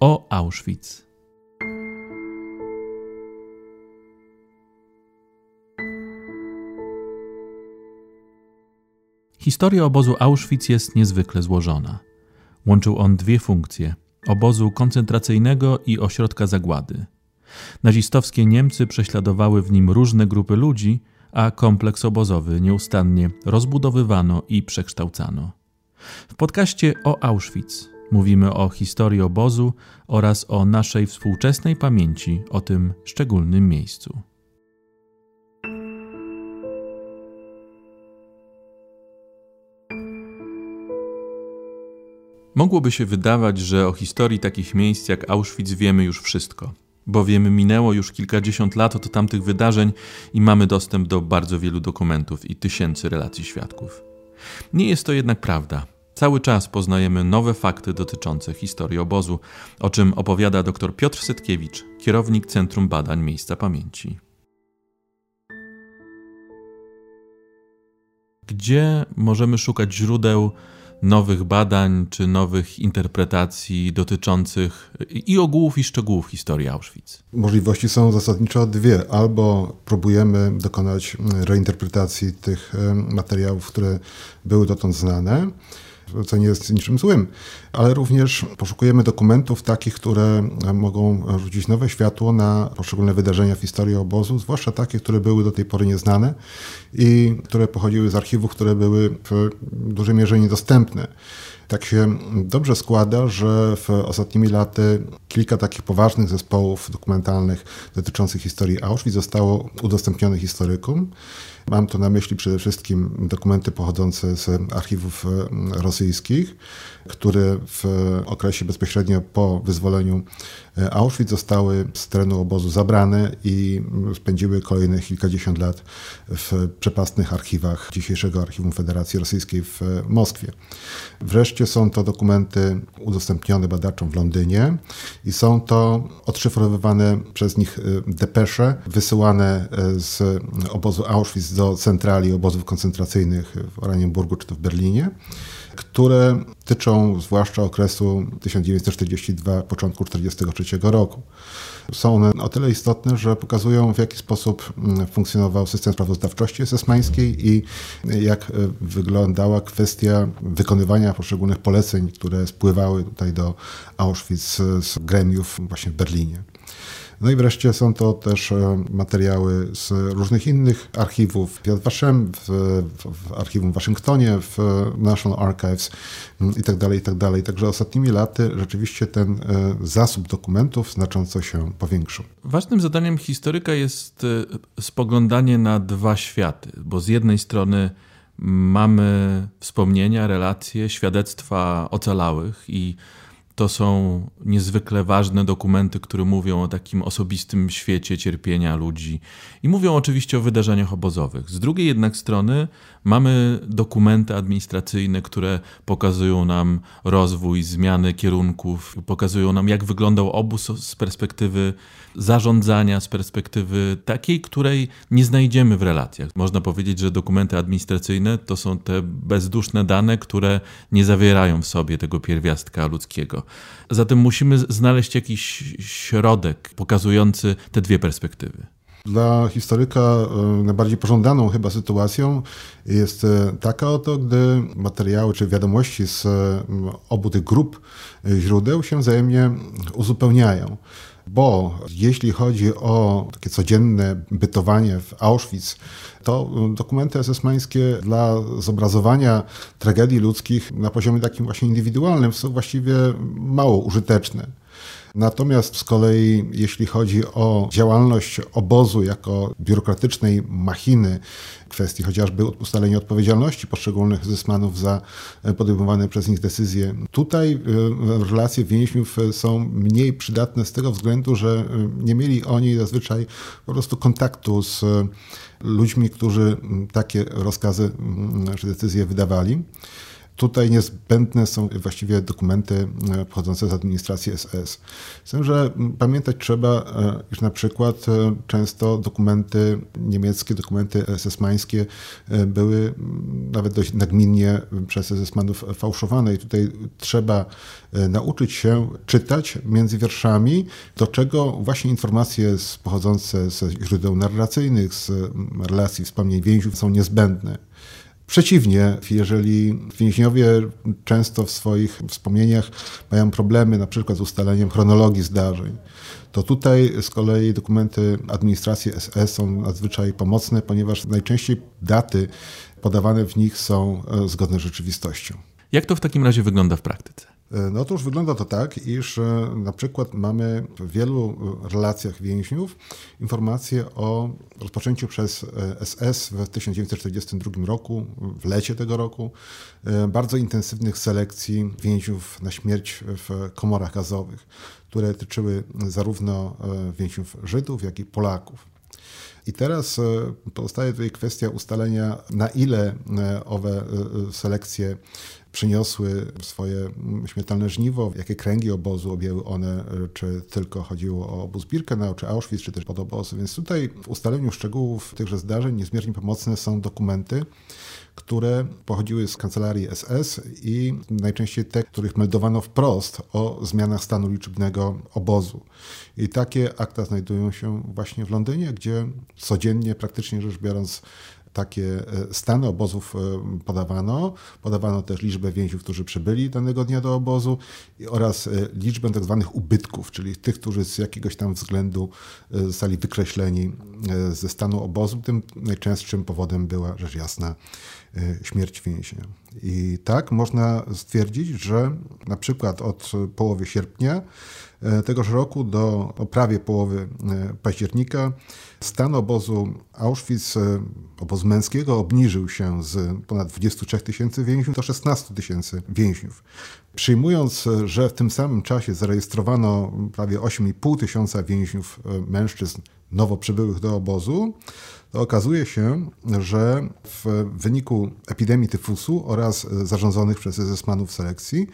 o Auschwitz. Historia obozu Auschwitz jest niezwykle złożona. Łączył on dwie funkcje: obozu koncentracyjnego i ośrodka zagłady. Nazistowskie Niemcy prześladowały w nim różne grupy ludzi, a kompleks obozowy nieustannie rozbudowywano i przekształcano. W podcaście o Auschwitz mówimy o historii obozu oraz o naszej współczesnej pamięci o tym szczególnym miejscu. Mogłoby się wydawać, że o historii takich miejsc jak Auschwitz wiemy już wszystko, bowiem minęło już kilkadziesiąt lat od tamtych wydarzeń i mamy dostęp do bardzo wielu dokumentów i tysięcy relacji świadków. Nie jest to jednak prawda. Cały czas poznajemy nowe fakty dotyczące historii obozu, o czym opowiada dr Piotr Setkiewicz, kierownik Centrum Badań Miejsca Pamięci. Gdzie możemy szukać źródeł nowych badań czy nowych interpretacji dotyczących i ogółów, i szczegółów historii Auschwitz? Możliwości są zasadniczo dwie. Albo próbujemy dokonać reinterpretacji tych materiałów, które były dotąd znane co nie jest niczym złym, ale również poszukujemy dokumentów takich, które mogą rzucić nowe światło na poszczególne wydarzenia w historii obozu, zwłaszcza takie, które były do tej pory nieznane i które pochodziły z archiwów, które były w dużej mierze niedostępne. Tak się dobrze składa, że w ostatnimi laty kilka takich poważnych zespołów dokumentalnych dotyczących historii Auschwitz zostało udostępnionych historykom. Mam tu na myśli przede wszystkim dokumenty pochodzące z archiwów e, rosyjskich, które w okresie bezpośrednio po wyzwoleniu Auschwitz zostały z terenu obozu zabrane i spędziły kolejne kilkadziesiąt lat w przepastnych archiwach dzisiejszego Archiwum Federacji Rosyjskiej w Moskwie. Wreszcie są to dokumenty udostępnione badaczom w Londynie i są to odszyfrowywane przez nich e, depesze wysyłane z obozu Auschwitz do centrali obozów koncentracyjnych w Oranienburgu czy to w Berlinie, które tyczą zwłaszcza okresu 1942, początku 1943 roku. Są one o tyle istotne, że pokazują w jaki sposób mm, funkcjonował system sprawozdawczości esesmańskiej i jak e, wyglądała kwestia wykonywania poszczególnych poleceń, które spływały tutaj do Auschwitz z gremiów właśnie w Berlinie. No i wreszcie są to też e, materiały z różnych innych archiwów, w Yad Vashem, w, w archiwum w Waszyngtonie, w National Archives itd., tak itd. Tak Także ostatnimi laty rzeczywiście ten e, zasób dokumentów znacząco się powiększył. Ważnym zadaniem historyka jest e, spoglądanie na dwa światy, bo z jednej strony mamy wspomnienia, relacje, świadectwa ocalałych i to są niezwykle ważne dokumenty, które mówią o takim osobistym świecie cierpienia ludzi i mówią oczywiście o wydarzeniach obozowych. Z drugiej jednak strony mamy dokumenty administracyjne, które pokazują nam rozwój, zmiany kierunków, pokazują nam, jak wyglądał obóz z perspektywy zarządzania, z perspektywy takiej, której nie znajdziemy w relacjach. Można powiedzieć, że dokumenty administracyjne to są te bezduszne dane, które nie zawierają w sobie tego pierwiastka ludzkiego. Zatem musimy znaleźć jakiś środek pokazujący te dwie perspektywy. Dla historyka e, najbardziej pożądaną chyba sytuacją jest e, taka oto, gdy materiały czy wiadomości z obu tych grup e, źródeł się wzajemnie uzupełniają. Bo jeśli chodzi o takie codzienne bytowanie w Auschwitz, to dokumenty esesmańskie dla zobrazowania tragedii ludzkich na poziomie takim właśnie indywidualnym są właściwie mało użyteczne. Natomiast z kolei, jeśli chodzi o działalność obozu jako biurokratycznej machiny, kwestii chociażby ustalenia odpowiedzialności poszczególnych zesmanów za podejmowane przez nich decyzje, tutaj e, relacje więźniów są mniej przydatne z tego względu, że e, nie mieli oni zazwyczaj po prostu kontaktu z ludźmi, którzy takie rozkazy czy decyzje wydawali. Tutaj niezbędne są właściwie dokumenty e, pochodzące z administracji SS. Z tym, że pamiętać trzeba, e, iż na przykład e, często dokumenty niemieckie, dokumenty SS-mańskie były nawet dość nagminnie przez SS-manów fałszowane i tutaj trzeba nauczyć się czytać między wierszami, do czego właśnie informacje pochodzące ze źródeł narracyjnych, z relacji wspomnień więźniów są niezbędne. Przeciwnie, jeżeli więźniowie często w swoich wspomnieniach mają problemy na przykład z ustaleniem chronologii zdarzeń, to tutaj z kolei dokumenty administracji SS są nadzwyczaj pomocne, ponieważ najczęściej daty podawane w nich są e, zgodne z rzeczywistością. Jak to w takim razie wygląda w praktyce? E, no otóż wygląda to tak, iż e, na przykład mamy w wielu e, relacjach więźniów informacje o rozpoczęciu przez SS w 1942 roku, w lecie tego roku, bardzo intensywnych selekcji więźniów na śmierć w komorach gazowych, które tyczyły zarówno więźniów Żydów, jak i Polaków. I teraz pozostaje tutaj kwestia ustalenia, na ile owe selekcje przyniosły swoje śmiertelne żniwo, jakie kręgi obozu objęły one, czy tylko chodziło o obóz Birkenau, czy Auschwitz, czy też podobozy. Więc tutaj w ustaleniu szczegółów tychże zdarzeń niezmiernie pomocne są dokumenty, które pochodziły z kancelarii SS i najczęściej te, których meldowano wprost o zmianach stanu liczebnego obozu. I takie akta znajdują się właśnie w Londynie, gdzie codziennie, praktycznie rzecz biorąc, takie e, stany obozów e, podawano. Podawano też liczbę więźniów, którzy przybyli danego dnia do obozu oraz e, liczbę tak zwanych ubytków, czyli tych, którzy z jakiegoś tam względu zostali wykreśleni ze stanu obozu. Tym najczęstszym powodem była rzecz jasna śmierć więźnia. I tak można stwierdzić, że na przykład od połowy sierpnia tegoż roku do prawie połowy października Stan obozu Auschwitz, e, obozu męskiego, obniżył się z ponad 23 tysięcy więźniów do 16 tysięcy więźniów. Przyjmując, że w tym samym czasie zarejestrowano prawie 8,5 tysiąca więźniów e, mężczyzn nowo przybyłych do obozu, to okazuje się, że w wyniku epidemii tyfusu oraz e, zarządzonych przez SS-manów selekcji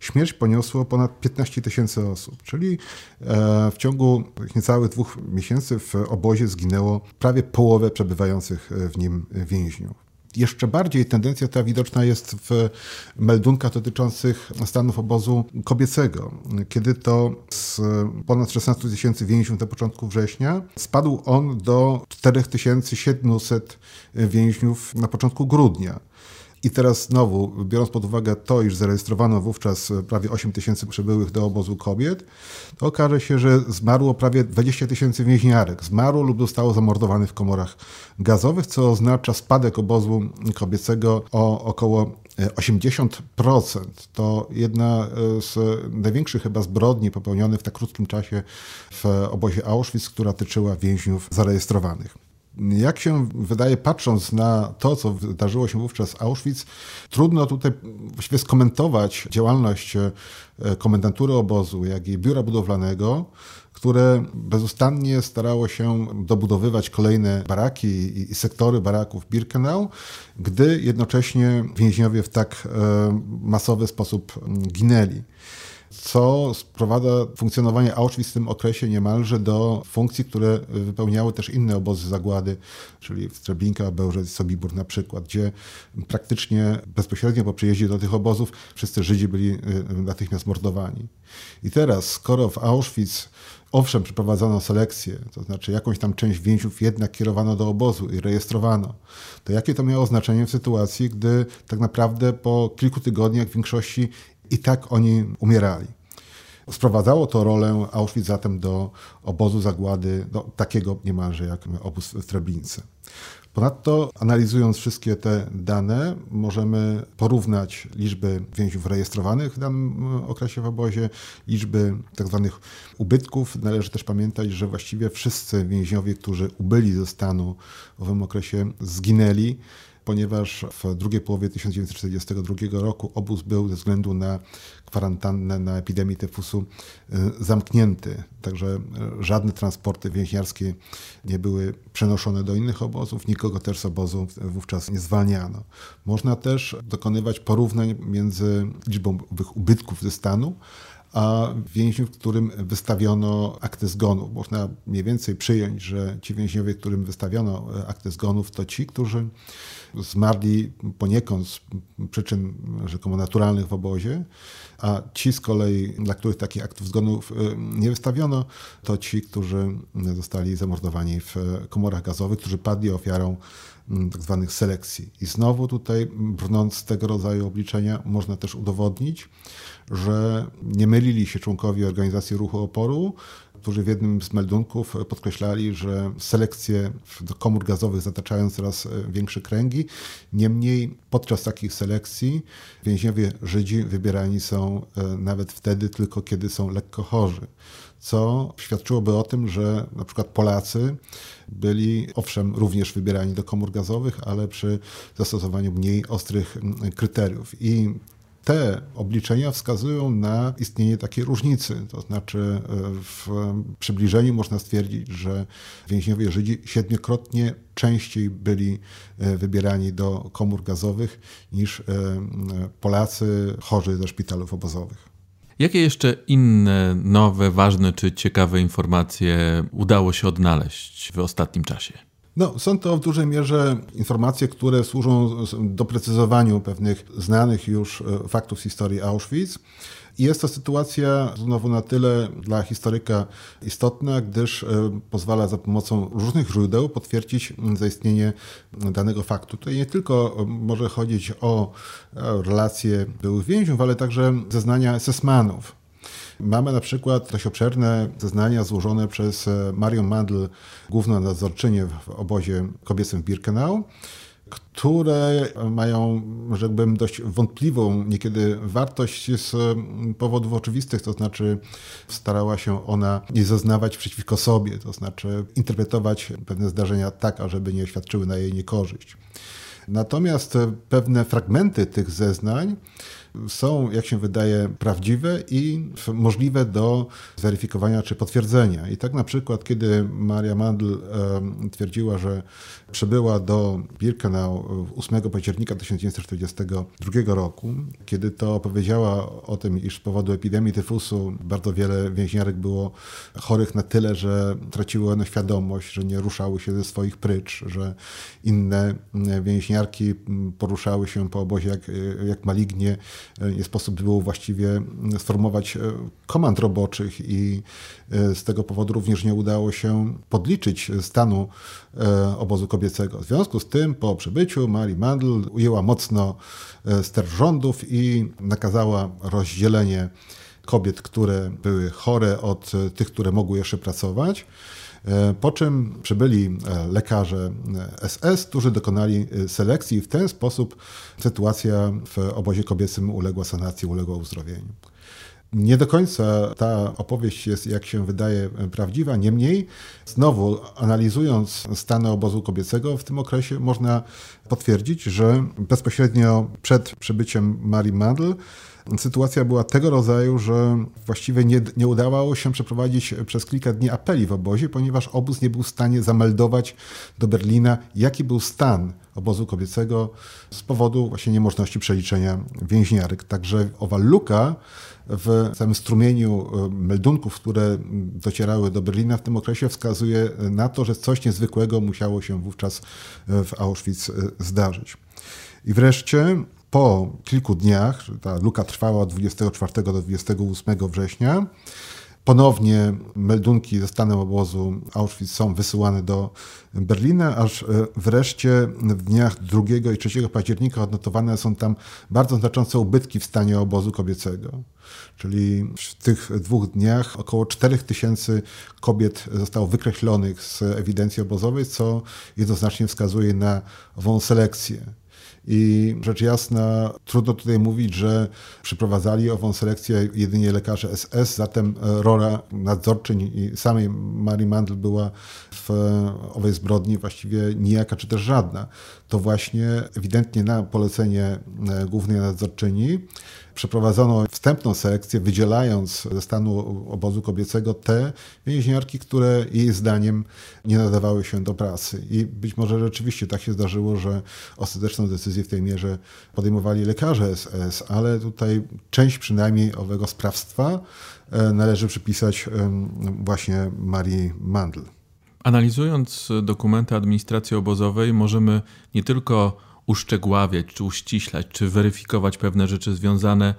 śmierć poniosło ponad 15 tysięcy osób, czyli e, w ciągu niecałych dwóch miesięcy w obozie zginęło prawie połowę przebywających w nim więźniów. Jeszcze bardziej tendencja ta widoczna jest w meldunkach dotyczących stanów obozu kobiecego, kiedy to z ponad 16 tysięcy więźniów na początku września spadł on do 4700 więźniów na początku grudnia. I teraz znowu, biorąc pod uwagę to, iż zarejestrowano wówczas prawie 8 tysięcy przybyłych do obozu kobiet, to okaże się, że zmarło prawie 20 tysięcy więźniarek. Zmarło lub zostało zamordowanych w komorach gazowych, co oznacza spadek obozu kobiecego o około 80%. To jedna z największych chyba zbrodni popełnionych w tak krótkim czasie w obozie Auschwitz, która tyczyła więźniów zarejestrowanych. Jak się wydaje, patrząc na to, co wydarzyło się wówczas w Auschwitz, trudno tutaj właściwie skomentować działalność e, komendantury obozu, jak i biura budowlanego, które bezustannie starało się dobudowywać kolejne baraki i sektory baraków Birkenau, gdy jednocześnie więźniowie w tak e, masowy sposób ginęli co sprowadza funkcjonowanie Auschwitz w tym okresie niemalże do funkcji, które wypełniały też inne obozy zagłady, czyli w Treblinka, Bełżec, Sobibór na przykład, gdzie praktycznie bezpośrednio po przyjeździe do tych obozów wszyscy Żydzi byli y, natychmiast mordowani. I teraz, skoro w Auschwitz Owszem, przeprowadzono selekcję, to znaczy jakąś tam część więźniów jednak kierowano do obozu i rejestrowano. To jakie to miało znaczenie w sytuacji, gdy tak naprawdę po kilku tygodniach w większości i tak oni umierali. Sprowadzało to rolę Auschwitz zatem do obozu zagłady, do takiego niemalże jak obóz w Treblince. Ponadto, analizując wszystkie te dane, możemy porównać liczby więźniów rejestrowanych w danym okresie w obozie, liczby tzw. Tak ubytków. Należy też pamiętać, że właściwie wszyscy więźniowie, którzy ubyli ze stanu w owym okresie, zginęli ponieważ w drugiej połowie 1942 roku obóz był ze względu na kwarantannę, na epidemię tyfusu y, zamknięty. Także y, żadne transporty więźniarskie nie były przenoszone do innych obozów, nikogo też z obozu wówczas nie zwalniano. Można też dokonywać porównań między liczbą ubytków ze stanu, a więźniów, którym wystawiono akty zgonów. Można mniej więcej przyjąć, że ci więźniowie, którym wystawiono e, akty zgonów, to ci, którzy zmarli poniekąd z przyczyn rzekomo naturalnych w obozie, a ci z kolei, dla których takich aktów zgonów e, nie wystawiono, to ci, którzy zostali zamordowani w komorach gazowych, którzy padli ofiarą tak zwanych selekcji. I znowu tutaj, brnąc z tego rodzaju obliczenia, można też udowodnić, że nie mylili się członkowie organizacji ruchu oporu, którzy w jednym z meldunków podkreślali, że selekcje komór gazowych zataczają coraz większe kręgi. Niemniej podczas takich selekcji więźniowie Żydzi wybierani są e, nawet wtedy tylko, kiedy są lekko chorzy co świadczyłoby o tym, że na przykład Polacy byli owszem również wybierani do komór gazowych, ale przy zastosowaniu mniej ostrych kryteriów. I te obliczenia wskazują na istnienie takiej różnicy. To znaczy, e, w przybliżeniu można stwierdzić, że więźniowie Żydzi siedmiokrotnie częściej byli e, wybierani do komór gazowych niż e, Polacy chorzy ze szpitalów obozowych. Jakie jeszcze inne, nowe, ważne czy ciekawe informacje udało się odnaleźć w ostatnim czasie? No, są to w dużej mierze informacje, które służą doprecyzowaniu pewnych znanych już e, faktów z historii Auschwitz. I jest to sytuacja znowu na tyle dla historyka istotna, gdyż e, pozwala za pomocą różnych źródeł potwierdzić zaistnienie danego faktu. Tutaj nie tylko e, może chodzić o relacje byłych więźniów, ale także zeznania SS-manów. Mamy na przykład dość obszerne zeznania złożone przez e, Marion Mandl, główną nadzorczynię w obozie kobiecym w Birkenau, które mają, rzekłbym, dość wątpliwą niekiedy wartość z powodów oczywistych, to znaczy starała się ona nie zeznawać przeciwko sobie, to znaczy interpretować pewne zdarzenia tak, ażeby nie świadczyły na jej niekorzyść. Natomiast pewne fragmenty tych zeznań są, jak się wydaje, prawdziwe i możliwe do zweryfikowania czy potwierdzenia. I tak na przykład, kiedy Maria Mandl twierdziła, że przybyła do Birkenau 8 października 1942 roku, kiedy to opowiedziała o tym, iż z powodu epidemii tyfusu bardzo wiele więźniarek było chorych na tyle, że traciły one świadomość, że nie ruszały się ze swoich prycz, że inne więźniarki poruszały się po obozie jak, jak malignie, nie sposób było właściwie sformować e, komand roboczych i e, z tego powodu również nie udało się podliczyć stanu e, obozu kobiecego. W związku z tym po przybyciu Marii Mandl ujęła mocno ster rządów i nakazała rozdzielenie kobiet, które były chore od tych, które mogły jeszcze pracować. E, po czym przybyli e, lekarze SS, e, którzy dokonali selekcji i w ten sposób sytuacja w obozie kobiecym uległa sanacji, uległa uzdrowieniu. Nie do końca ta opowieść jest, jak się wydaje, prawdziwa. Niemniej, znowu analizując stany obozu kobiecego w tym okresie, można potwierdzić, że bezpośrednio przed przybyciem Marii Mandl sytuacja była tego rodzaju, że właściwie nie, nie udawało się przeprowadzić przez kilka dni apeli w obozie, ponieważ obóz nie był w stanie zameldować do Berlina, jaki był stan obozu kobiecego z powodu właśnie niemożności przeliczenia więźniarek. Także owa luka w całym strumieniu e, meldunków, które docierały do Berlina w tym okresie, wskazuje na to, że coś niezwykłego musiało się wówczas w Auschwitz e, zdarzyć. I wreszcie po kilku dniach, ta luka trwała od 24 do 28 września, ponownie meldunki ze stanem obozu Auschwitz są wysyłane do Berlina, aż e, wreszcie w dniach 2 i 3 października odnotowane są tam bardzo znaczące ubytki w stanie obozu kobiecego. Czyli w tych dwóch dniach około 4000 kobiet zostało wykreślonych z ewidencji obozowej, co jednoznacznie wskazuje na ową selekcję. I rzecz jasna, trudno tutaj mówić, że przeprowadzali ową selekcję jedynie lekarze SS, zatem e, rola nadzorczyń i samej Marii Mandl była w owej zbrodni właściwie nijaka czy też żadna. To właśnie ewidentnie na polecenie głównej nadzorczyni przeprowadzono wstępną selekcję, wydzielając ze stanu obozu kobiecego te więźniarki, które jej zdaniem nie nadawały się do pracy. I być może rzeczywiście tak się zdarzyło, że ostateczną decyzję w tej mierze podejmowali lekarze SS, ale tutaj część przynajmniej owego sprawstwa e, należy przypisać właśnie Marii Mandl. Analizując dokumenty administracji obozowej, możemy nie tylko uszczegóławiać, czy uściślać, czy weryfikować pewne rzeczy związane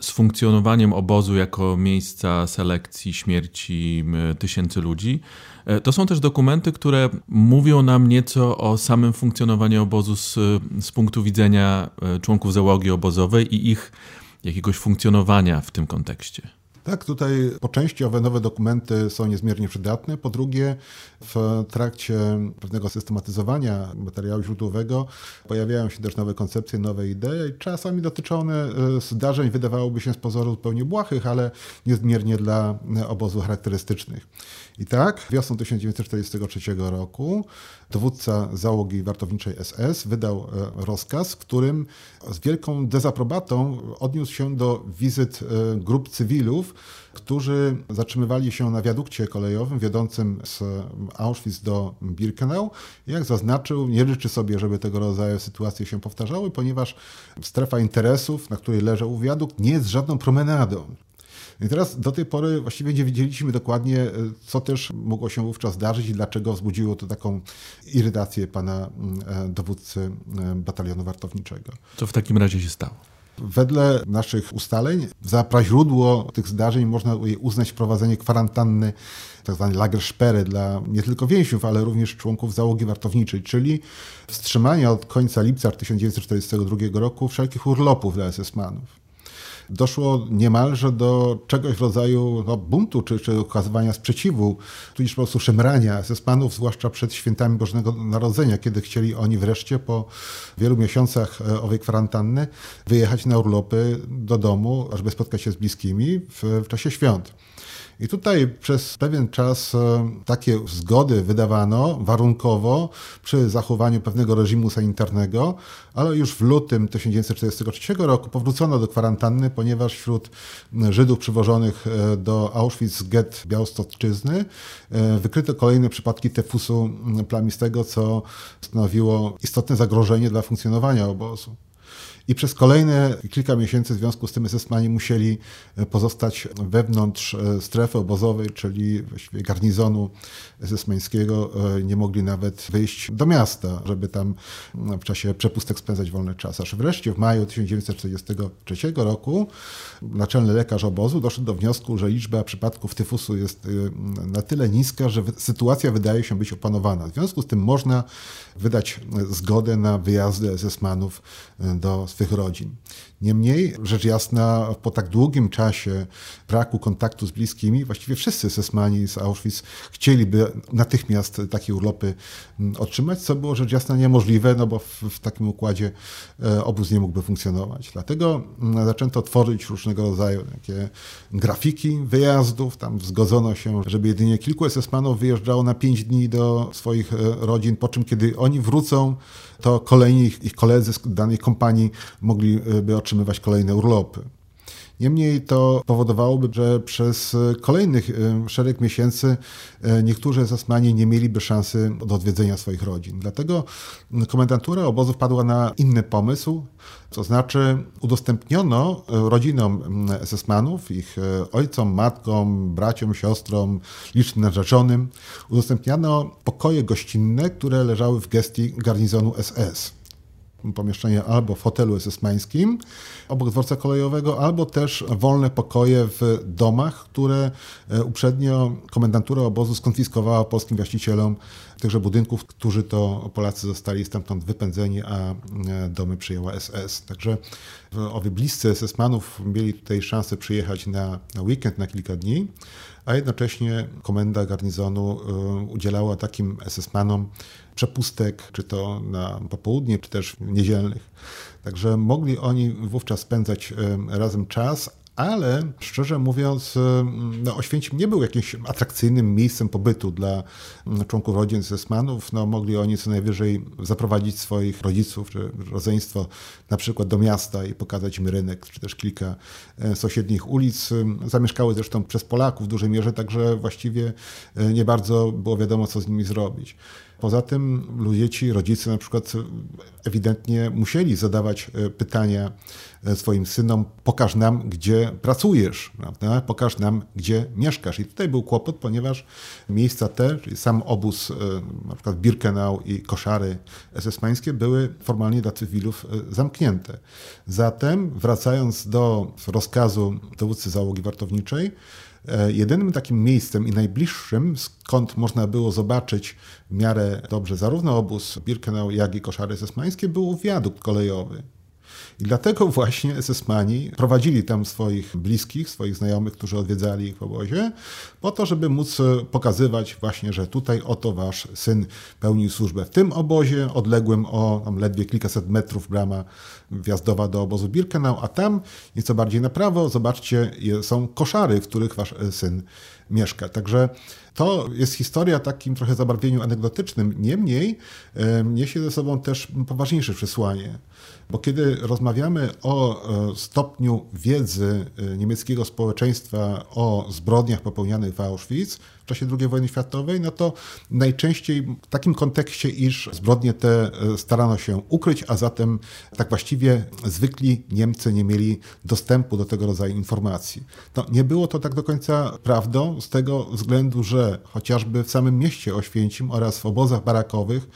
z funkcjonowaniem obozu jako miejsca selekcji śmierci tysięcy ludzi. E, to są też dokumenty, które mówią nam nieco o samym funkcjonowaniu obozu z, z punktu widzenia e, członków załogi obozowej i ich jakiegoś funkcjonowania w tym kontekście. Tak, tutaj po części owe nowe dokumenty są niezmiernie przydatne. Po drugie, w trakcie pewnego systematyzowania materiału źródłowego pojawiają się też nowe koncepcje, nowe idee, czasami dotyczą one e, zdarzeń, wydawałoby się z pozoru zupełnie błahych, ale niezmiernie dla obozu charakterystycznych. I tak wiosną 1943 roku dowódca załogi wartowniczej SS wydał e, rozkaz, w którym z wielką dezaprobatą odniósł się do wizyt e, grup cywilów, którzy zatrzymywali się na wiadukcie kolejowym wiodącym z Auschwitz do Birkenau. Jak zaznaczył, nie życzy sobie, żeby tego rodzaju sytuacje się powtarzały, ponieważ strefa interesów, na której leżał wiadukt, nie jest żadną promenadą. I teraz do tej pory właściwie nie wiedzieliśmy dokładnie, e, co też mogło się wówczas zdarzyć i dlaczego wzbudziło to taką irytację pana mm, e, dowódcy e, batalionu wartowniczego. Co w takim razie się stało? Wedle naszych ustaleń za praźródło tych zdarzeń można uznać wprowadzenie kwarantanny tzw. Tak Lagersperre dla nie tylko więźniów, ale również członków załogi wartowniczej, czyli wstrzymania od końca lipca 1942 roku wszelkich urlopów dla SS-manów doszło niemalże do czegoś w rodzaju no, buntu czy, czy okazywania sprzeciwu, tudzież po prostu szemrania zespanów, zwłaszcza przed świętami Bożego Narodzenia, kiedy chcieli oni wreszcie po wielu miesiącach e, owej kwarantanny wyjechać na urlopy do domu, ażeby spotkać się z bliskimi w, w czasie świąt. I tutaj przez pewien czas e, takie zgody wydawano warunkowo przy zachowaniu pewnego reżimu sanitarnego, ale już w lutym 1943 roku powrócono do kwarantanny, ponieważ wśród Żydów przywożonych e, do Auschwitz z get Białostocczyzny e, wykryto kolejne przypadki tefusu plamistego, co stanowiło istotne zagrożenie dla funkcjonowania obozu. I przez kolejne kilka miesięcy w związku z tym SS-mani musieli e, pozostać wewnątrz e, strefy obozowej, czyli właściwie garnizonu SS-mańskiego. E, nie mogli nawet wyjść do miasta, żeby tam w czasie przepustek spędzać wolny czas. Aż wreszcie w maju 1943 roku naczelny lekarz obozu doszedł do wniosku, że liczba przypadków tyfusu jest na tyle niska, że sytuacja wydaje się być opanowana. W związku z tym można wydać zgodę na wyjazdy SS-manów do swych rodzin. Niemniej, rzecz jasna, po tak długim czasie braku kontaktu z bliskimi, właściwie wszyscy sesmani z Auschwitz chcieliby natychmiast takie urlopy mm, otrzymać, co było rzecz jasna niemożliwe, no bo w, w takim układzie e, obóz nie mógłby funkcjonować. Dlatego mm, zaczęto tworzyć różnego rodzaju takie grafiki wyjazdów. Tam zgodzono się, żeby jedynie kilku SS-manów wyjeżdżało na pięć dni do swoich e, rodzin, po czym kiedy oni wrócą, to kolejni ich, ich koledzy z danej kompanii mogliby otrzymywać kolejne urlopy. Niemniej to powodowałoby, że przez kolejnych e, szereg miesięcy e, niektórzy Zasmani nie mieliby szansy do odwiedzenia swoich rodzin. Dlatego komendantura obozu wpadła na inny pomysł, to znaczy udostępniono e, rodzinom SS-manów, ich ojcom, matkom, braciom, siostrom, licznym narzeczonym, udostępniano pokoje gościnne, które leżały w gestii garnizonu SS pomieszczenie albo w hotelu esesmańskim obok dworca kolejowego, albo też wolne pokoje w domach, które e, uprzednio komendantura obozu skonfiskowała polskim właścicielom tychże budynków, którzy to Polacy zostali stamtąd wypędzeni, a e, domy przyjęła SS. Także owi bliscy SS-manów mieli tutaj szansę przyjechać na, na weekend, na kilka dni, a jednocześnie komenda garnizonu e, udzielała takim SS-manom przepustek, czy to na popołudnie, czy też niedzielnych. Także mogli oni wówczas spędzać razem czas, ale szczerze mówiąc, no, Oświęcim nie był jakimś atrakcyjnym miejscem pobytu dla członków rodzin Zesmanów. No, mogli oni co najwyżej zaprowadzić swoich rodziców czy rodzeństwo na przykład do miasta i pokazać im rynek, czy też kilka e, sąsiednich ulic. Zamieszkały zresztą przez Polaków w dużej mierze, także właściwie e, nie bardzo było wiadomo, co z nimi zrobić. Poza tym ludzie ci, rodzice na przykład ewidentnie musieli zadawać e, pytania e, swoim synom, pokaż nam, gdzie pracujesz, prawda? pokaż nam, gdzie mieszkasz. I tutaj był kłopot, ponieważ miejsca te, czyli sam obóz, e, na przykład Birkenau i koszary esesmańskie były formalnie dla cywilów zamknięte. Zatem wracając do rozkazu dowódcy załogi wartowniczej, jedynym takim miejscem i najbliższym, skąd można było zobaczyć w miarę dobrze zarówno obóz Birkenau, jak i koszary sesmańskie, był wiadukt kolejowy. I dlatego właśnie SS-mani prowadzili tam swoich bliskich, swoich znajomych, którzy odwiedzali ich w obozie, po to, żeby móc pokazywać właśnie, że tutaj oto wasz syn pełnił służbę w tym obozie, odległym o tam ledwie kilkaset metrów brama wjazdowa do obozu Birkenau, a tam nieco bardziej na prawo, zobaczcie, są koszary, w których wasz syn mieszka. Także to jest historia takim trochę zabarwieniu anegdotycznym, niemniej niesie ze sobą też poważniejsze przesłanie. Bo kiedy rozmawiamy o e, stopniu wiedzy e, niemieckiego społeczeństwa o zbrodniach popełnianych w Auschwitz w czasie II wojny światowej, no to najczęściej w takim kontekście, iż zbrodnie te e, starano się ukryć, a zatem tak właściwie zwykli Niemcy nie mieli dostępu do tego rodzaju informacji. No, nie było to tak do końca prawdą, z tego względu, że chociażby w samym mieście Oświęcim oraz w obozach barakowych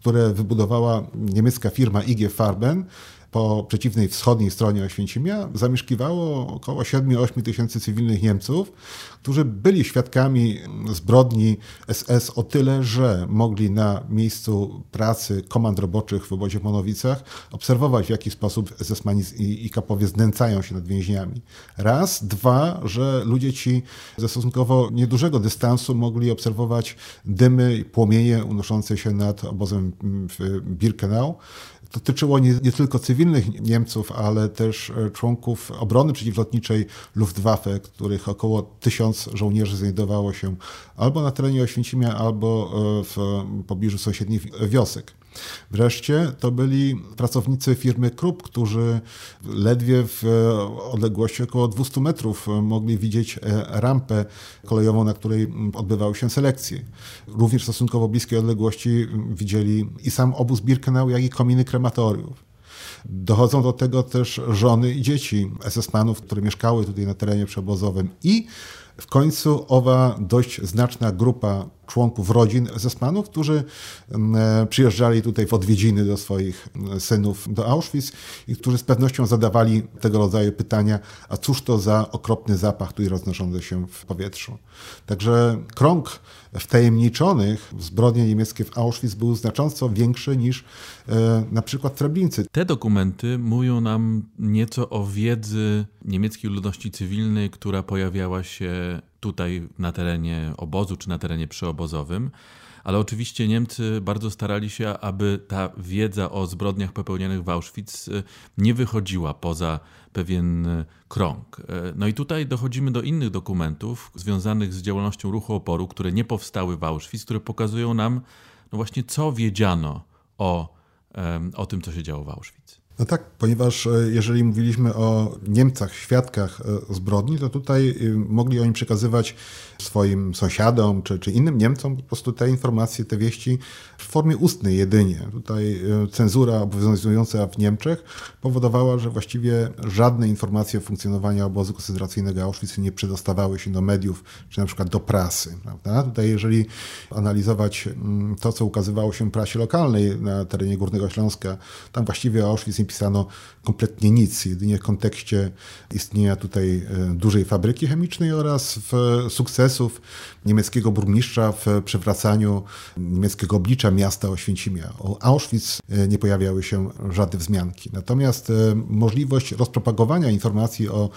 które wybudowała niemiecka firma IG Farben, po przeciwnej wschodniej stronie Oświęcimia zamieszkiwało około 7-8 tysięcy cywilnych Niemców, którzy byli świadkami zbrodni SS o tyle, że mogli na miejscu pracy komand roboczych w obozie w Monowicach obserwować w jaki sposób SS-mani i kapowie znęcają się nad więźniami. Raz. Dwa, że ludzie ci ze stosunkowo niedużego dystansu mogli obserwować dymy i płomienie unoszące się nad obozem w Birkenau dotyczyło nie, nie, tylko cywilnych Niemców, ale też e, członków obrony przeciwlotniczej Luftwaffe, których około tysiąc żołnierzy znajdowało się albo na terenie Oświęcimia, albo e, w pobliżu sąsiednich wiosek. Wreszcie to byli pracownicy firmy Krupp, którzy ledwie w odległości około 200 metrów mogli widzieć e, rampę kolejową, na której odbywały się selekcje. Również w stosunkowo bliskiej odległości widzieli i sam obóz Birkenau, jak i kominy krematoriów. Dochodzą do tego też żony i dzieci SS-manów, które mieszkały tutaj na terenie przebozowym i w końcu owa dość znaczna grupa członków rodzin Zesmanów, którzy e, przyjeżdżali tutaj w odwiedziny do swoich synów do Auschwitz i którzy z pewnością zadawali tego rodzaju pytania, a cóż to za okropny zapach tutaj roznoszący się w powietrzu. Także krąg wtajemniczonych w zbrodnie niemieckie w Auschwitz był znacząco większy niż e, na przykład w Treblince. Te dokumenty mówią nam nieco o wiedzy niemieckiej ludności cywilnej, która pojawiała się tutaj na terenie obozu czy na terenie przyobozowym. Ale oczywiście Niemcy bardzo starali się, aby ta wiedza o zbrodniach popełnionych w Auschwitz e, nie wychodziła poza pewien e, krąg. E, no i tutaj dochodzimy do innych dokumentów związanych z działalnością ruchu oporu, które nie powstały w Auschwitz, które pokazują nam no właśnie, co wiedziano o, o tym, co się działo w Auschwitz. No tak, ponieważ e, jeżeli mówiliśmy o Niemcach, świadkach e, zbrodni, to tutaj y, mogli oni przekazywać swoim sąsiadom czy, czy innym Niemcom po prostu te informacje, te wieści w formie ustnej jedynie. Tutaj e, cenzura obowiązująca w Niemczech powodowała, że właściwie żadne informacje o funkcjonowaniu obozu koncentracyjnego Auschwitz nie przedostawały się do mediów, czy na przykład do prasy. Prawda? Tutaj jeżeli analizować mm, to, co ukazywało się w prasie lokalnej na terenie Górnego Śląska, tam właściwie Auschwitz nie pisano kompletnie nic, jedynie w kontekście istnienia tutaj e, dużej fabryki chemicznej oraz w sukcesów niemieckiego burmistrza w przywracaniu niemieckiego oblicza miasta Oświęcimia. O Auschwitz e, nie pojawiały się żadne wzmianki. Natomiast e, możliwość rozpropagowania informacji o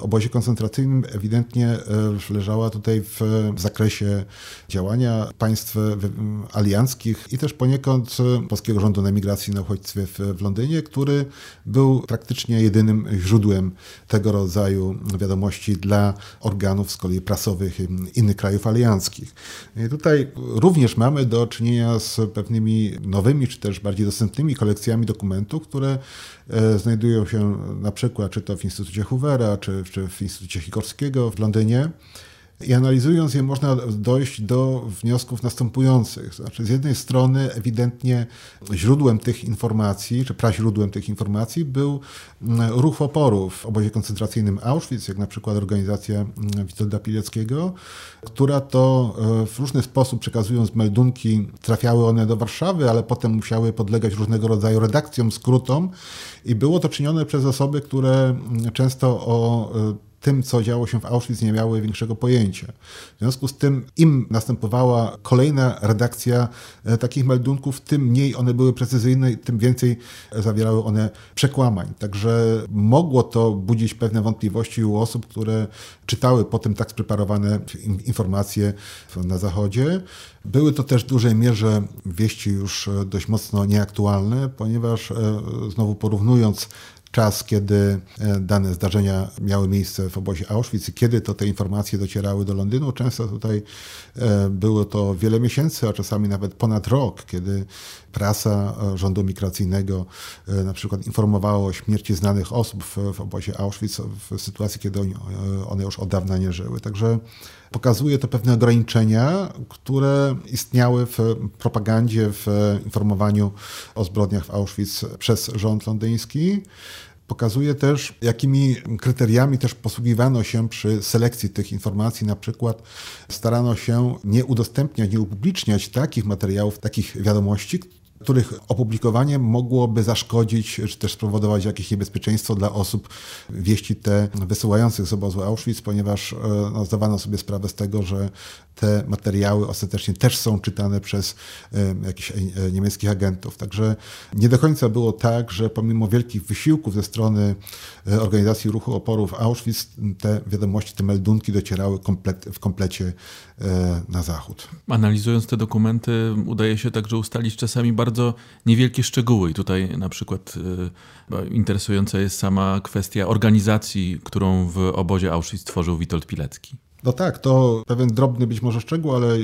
obozie koncentracyjnym ewidentnie leżała tutaj w zakresie działania państw alianckich i też poniekąd polskiego rządu na emigracji na uchodźstwie w Londynie, który był praktycznie jedynym źródłem tego rodzaju wiadomości dla organów z kolei prasowych innych krajów alianckich. I tutaj również mamy do czynienia z pewnymi nowymi, czy też bardziej dostępnymi kolekcjami dokumentów, które e, znajdują się na przykład czy to w Instytucie Hoovera, czy, czy w Instytucie Sikorskiego w Londynie. I analizując je, można dojść do wniosków następujących. Znaczy, z jednej strony, ewidentnie źródłem tych informacji, czy praźródłem tych informacji był mm, ruch oporu w obozie koncentracyjnym Auschwitz, jak na przykład organizacja mm, Witolda Pileckiego, która to e, w różny sposób przekazując meldunki, trafiały one do Warszawy, ale potem musiały podlegać różnego rodzaju redakcjom, skrótom i było to czynione przez osoby, które mm, często o e, tym, co działo się w Auschwitz, nie miały większego pojęcia. W związku z tym, im następowała kolejna redakcja e, takich meldunków, tym mniej one były precyzyjne i tym więcej zawierały one przekłamań. Także mogło to budzić pewne wątpliwości u osób, które czytały potem tak spreparowane informacje na Zachodzie. Były to też w dużej mierze wieści już e, dość mocno nieaktualne, ponieważ e, znowu porównując czas, kiedy e, dane zdarzenia miały miejsce w obozie Auschwitz i kiedy to te informacje docierały do Londynu. Często tutaj e, było to wiele miesięcy, a czasami nawet ponad rok, kiedy prasa e, rządu migracyjnego na przykład informowała o śmierci znanych osób w, w obozie Auschwitz w sytuacji, kiedy one już od dawna nie żyły. Także pokazuje to pewne ograniczenia, które istniały w propagandzie, w informowaniu o zbrodniach w Auschwitz przez rząd londyński. Pokazuje też, jakimi kryteriami też posługiwano się przy selekcji tych informacji. Na przykład starano się nie udostępniać, nie upubliczniać takich materiałów, takich wiadomości, których opublikowanie mogłoby zaszkodzić, czy też spowodować jakieś niebezpieczeństwo dla osób wieści te wysyłających z obozu Auschwitz, ponieważ e, no, zdawano sobie sprawę z tego, że te materiały ostatecznie też są czytane przez e, jakichś e, niemieckich agentów. Także nie do końca było tak, że pomimo wielkich wysiłków ze strony organizacji ruchu oporu w Auschwitz te wiadomości, te meldunki docierały komplet, w komplecie na zachód. Analizując te dokumenty udaje się także ustalić czasami bardzo niewielkie szczegóły. I tutaj na przykład y, interesująca jest sama kwestia organizacji, którą w obozie Auschwitz tworzył Witold Pilecki. No tak, to pewien drobny być może szczegół, ale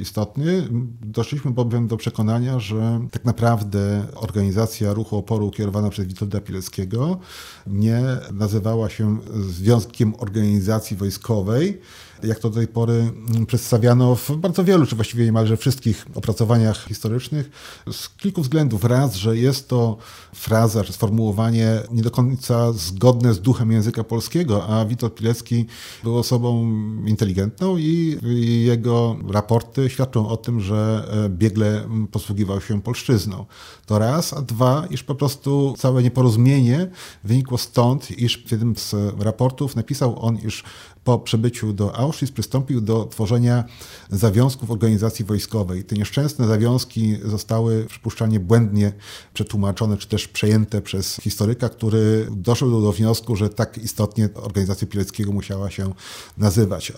istotny. Doszliśmy bowiem do przekonania, że tak naprawdę organizacja ruchu oporu kierowana przez Witolda Pileckiego nie nazywała się Związkiem Organizacji Wojskowej, jak to do tej pory przedstawiano w bardzo wielu, czy właściwie niemalże wszystkich opracowaniach historycznych, z kilku względów. Raz, że jest to fraza, czy sformułowanie nie do końca zgodne z duchem języka polskiego, a Witold Pilecki był osobą inteligentną i jego raporty świadczą o tym, że e, biegle posługiwał się polszczyzną. To raz, a dwa, iż po prostu całe nieporozumienie wynikło stąd, iż w jednym z raportów napisał on, iż po przybyciu do Auschwitz przystąpił do tworzenia zawiązków organizacji wojskowej. Te nieszczęsne zawiązki zostały przypuszczalnie błędnie przetłumaczone, czy też przejęte przez historyka, który doszedł do wniosku, że tak istotnie organizacja Pileckiego musiała się nazywać.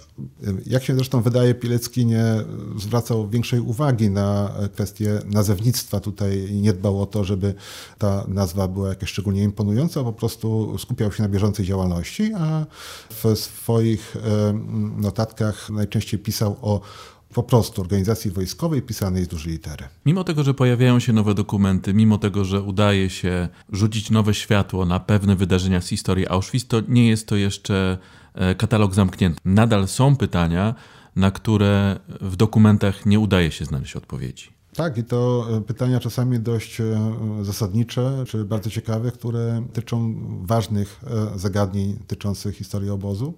Jak się zresztą wydaje, Pilecki nie zwracał większej uwagi na kwestię nazewnictwa tutaj nie dbał o to, żeby ta nazwa była jakaś szczególnie imponująca, po prostu skupiał się na bieżącej działalności, a w swoich swoich e, notatkach najczęściej pisał o po prostu organizacji wojskowej pisanej z dużej litery. Mimo tego, że pojawiają się nowe dokumenty, mimo tego, że udaje się rzucić nowe światło na pewne wydarzenia z historii Auschwitz, to nie jest to jeszcze e, katalog zamknięty. Nadal są pytania, na które w dokumentach nie udaje się znaleźć odpowiedzi. Tak, i to e, pytania czasami dość zasadnicze, czy bardzo ciekawe, które tyczą ważnych zagadnień dotyczących historii obozu.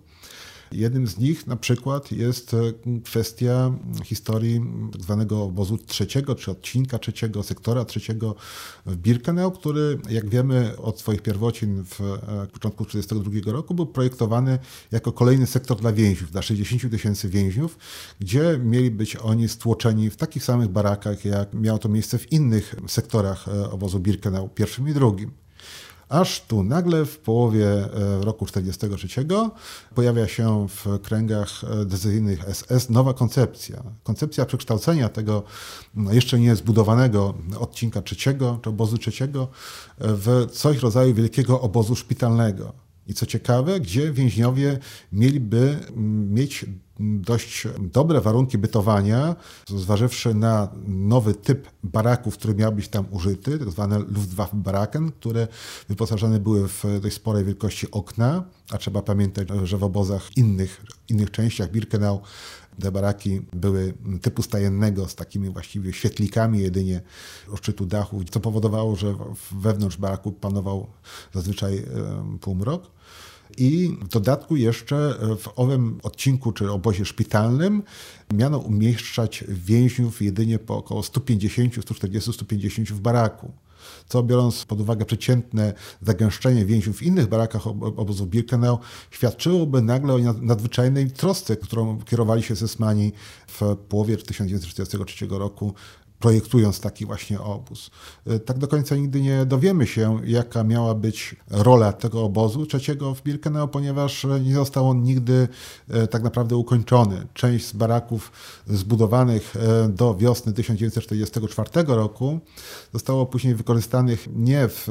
Jednym z nich na przykład jest e, kwestia historii tak zwanego obozu trzeciego, czy odcinka trzeciego, sektora trzeciego w Birkenau, który jak wiemy od swoich pierwocin w e, początku 1942 roku był projektowany jako kolejny sektor dla więźniów, dla 60 tysięcy więźniów, gdzie mieli być oni stłoczeni w takich samych barakach, jak miało to miejsce w innych sektorach e, obozu Birkenau, pierwszym i drugim. Aż tu nagle w połowie e, roku 1943 pojawia się w kręgach e, decyzyjnych SS nowa koncepcja. Koncepcja przekształcenia tego jeszcze nie zbudowanego odcinka trzeciego, czy obozu trzeciego, w coś rodzaju wielkiego obozu szpitalnego. I co ciekawe, gdzie więźniowie mieliby mieć dość dobre warunki bytowania, zważywszy na nowy typ baraków, który miał być tam użyty, tak zwane Luftwaffe-baraken, które wyposażone były w dość sporej wielkości okna, a trzeba pamiętać, że w obozach innych, innych częściach Birkenau te baraki były typu stajennego z takimi właściwie świetlikami jedynie szczytu dachu, co powodowało, że wewnątrz baraku panował zazwyczaj półmrok. I w dodatku jeszcze w owym odcinku, czy obozie szpitalnym, miano umieszczać więźniów jedynie po około 150, 140, 150 w baraku. Co biorąc pod uwagę przeciętne zagęszczenie więźniów w innych barakach obozu Birkenau, świadczyłoby nagle o nadzwyczajnej trosce, którą kierowali się Sesmani w połowie 1943 roku projektując taki właśnie obóz. E, tak do końca nigdy nie dowiemy się, jaka miała być rola tego obozu trzeciego w Birkenau, ponieważ nie został on nigdy e, tak naprawdę ukończony. Część z baraków zbudowanych e, do wiosny 1944 roku zostało później wykorzystanych nie w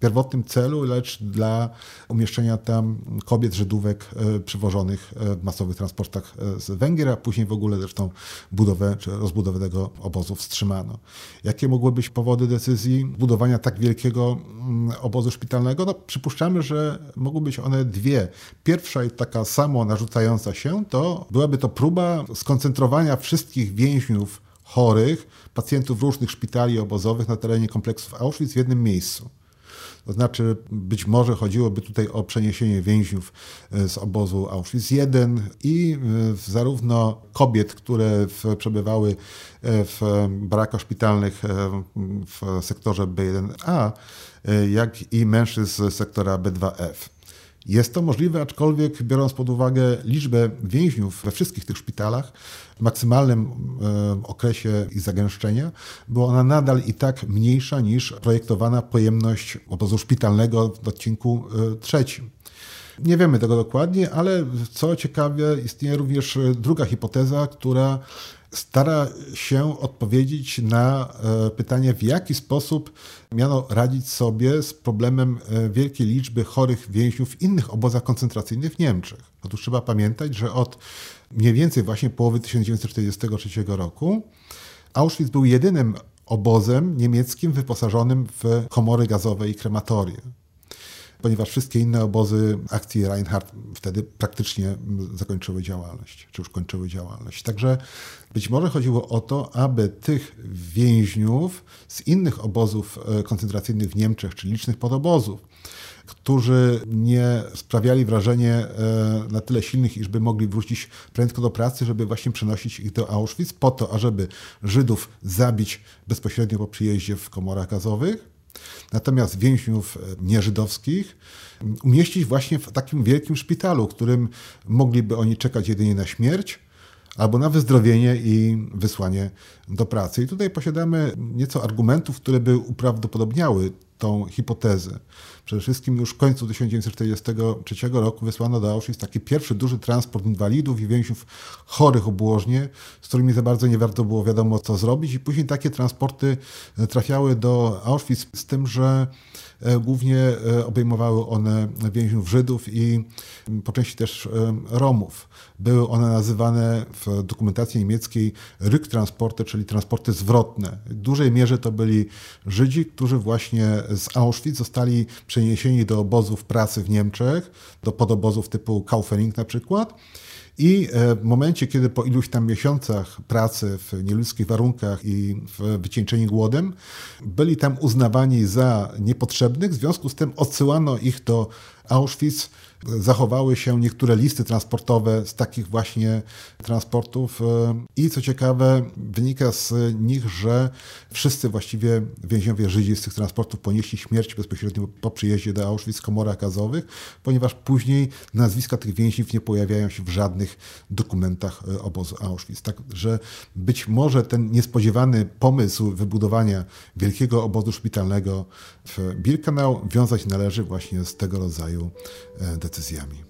pierwotnym celu, lecz dla umieszczenia tam kobiet Żydówek przywożonych w masowych transportach z Węgier, a później w ogóle zresztą budowę czy rozbudowę tego obozu wstrzymano. Jakie mogły być powody decyzji budowania tak wielkiego mm, obozu szpitalnego? No, przypuszczamy, że mogły być one dwie. Pierwsza i taka samo narzucająca się, to byłaby to próba skoncentrowania wszystkich więźniów chorych, pacjentów różnych szpitali obozowych na terenie kompleksów Auschwitz w jednym miejscu. To znaczy, być może chodziłoby tutaj o przeniesienie więźniów e, z obozu Auschwitz-1 i e, zarówno kobiet, które przebywały e, w barakach szpitalnych w sektorze B1A, jak i mężczyzn z sektora B2F. Jest to możliwe, aczkolwiek biorąc pod uwagę liczbę więźniów we wszystkich tych szpitalach, w maksymalnym e, okresie ich zagęszczenia, była ona nadal i tak mniejsza niż projektowana pojemność obozu szpitalnego w odcinku e, trzecim. Nie wiemy tego dokładnie, ale co ciekawe, istnieje również druga hipoteza, która stara się odpowiedzieć na e, pytanie, w jaki sposób miano radzić sobie z problemem e, wielkiej liczby chorych więźniów w innych obozach koncentracyjnych w Niemczech. Otóż trzeba pamiętać, że od mniej więcej właśnie połowy 1943 roku Auschwitz był jedynym obozem niemieckim wyposażonym w komory gazowe i krematorie ponieważ wszystkie inne obozy akcji Reinhardt wtedy praktycznie zakończyły działalność, czy już kończyły działalność. Także być może chodziło o to, aby tych więźniów z innych obozów e, koncentracyjnych w Niemczech, czy licznych podobozów, którzy nie sprawiali wrażenia e, na tyle silnych, iżby mogli wrócić prędko do pracy, żeby właśnie przenosić ich do Auschwitz po to, ażeby Żydów zabić bezpośrednio po przyjeździe w komorach gazowych, Natomiast więźniów e, nieżydowskich umieścić właśnie w takim wielkim szpitalu, którym mogliby oni czekać jedynie na śmierć albo na wyzdrowienie i wysłanie do pracy. I tutaj posiadamy nieco argumentów, które by uprawdopodobniały tą hipotezę. Przede wszystkim już w końcu 1943 roku wysłano do Auschwitz taki pierwszy duży transport inwalidów i więźniów chorych obłożnie, z którymi za bardzo nie warto było wiadomo co zrobić i później takie transporty trafiały do Auschwitz z tym, że E, głównie e, obejmowały one więźniów Żydów i po części też e, Romów. Były one nazywane w dokumentacji niemieckiej Rücktransporty, czyli transporty zwrotne. W dużej mierze to byli Żydzi, którzy właśnie z Auschwitz zostali przeniesieni do obozów pracy w Niemczech, do podobozów typu Kaufering na przykład i e, w momencie, kiedy po iluś tam miesiącach pracy w nieludzkich warunkach i w wycieńczeni głodem, byli tam uznawani za niepotrzebnych, w związku z tym odsyłano ich do Auschwitz zachowały się niektóre listy transportowe z takich właśnie transportów i co ciekawe wynika z nich, że wszyscy właściwie więźniowie Żydzi z tych transportów ponieśli śmierć bezpośrednio po przyjeździe do Auschwitz komorach gazowych, ponieważ później nazwiska tych więźniów nie pojawiają się w żadnych dokumentach e, obozu Auschwitz. Także być może ten niespodziewany pomysł wybudowania wielkiego obozu szpitalnego w Birkenau wiązać należy właśnie z tego rodzaju e, decyzjami.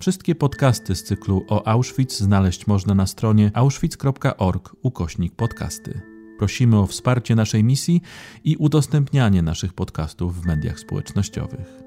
Wszystkie podcasty z cyklu o Auschwitz znaleźć można na stronie auschwitz.org ukośnik podcasty. Prosimy o wsparcie naszej misji i udostępnianie naszych podcastów w mediach społecznościowych.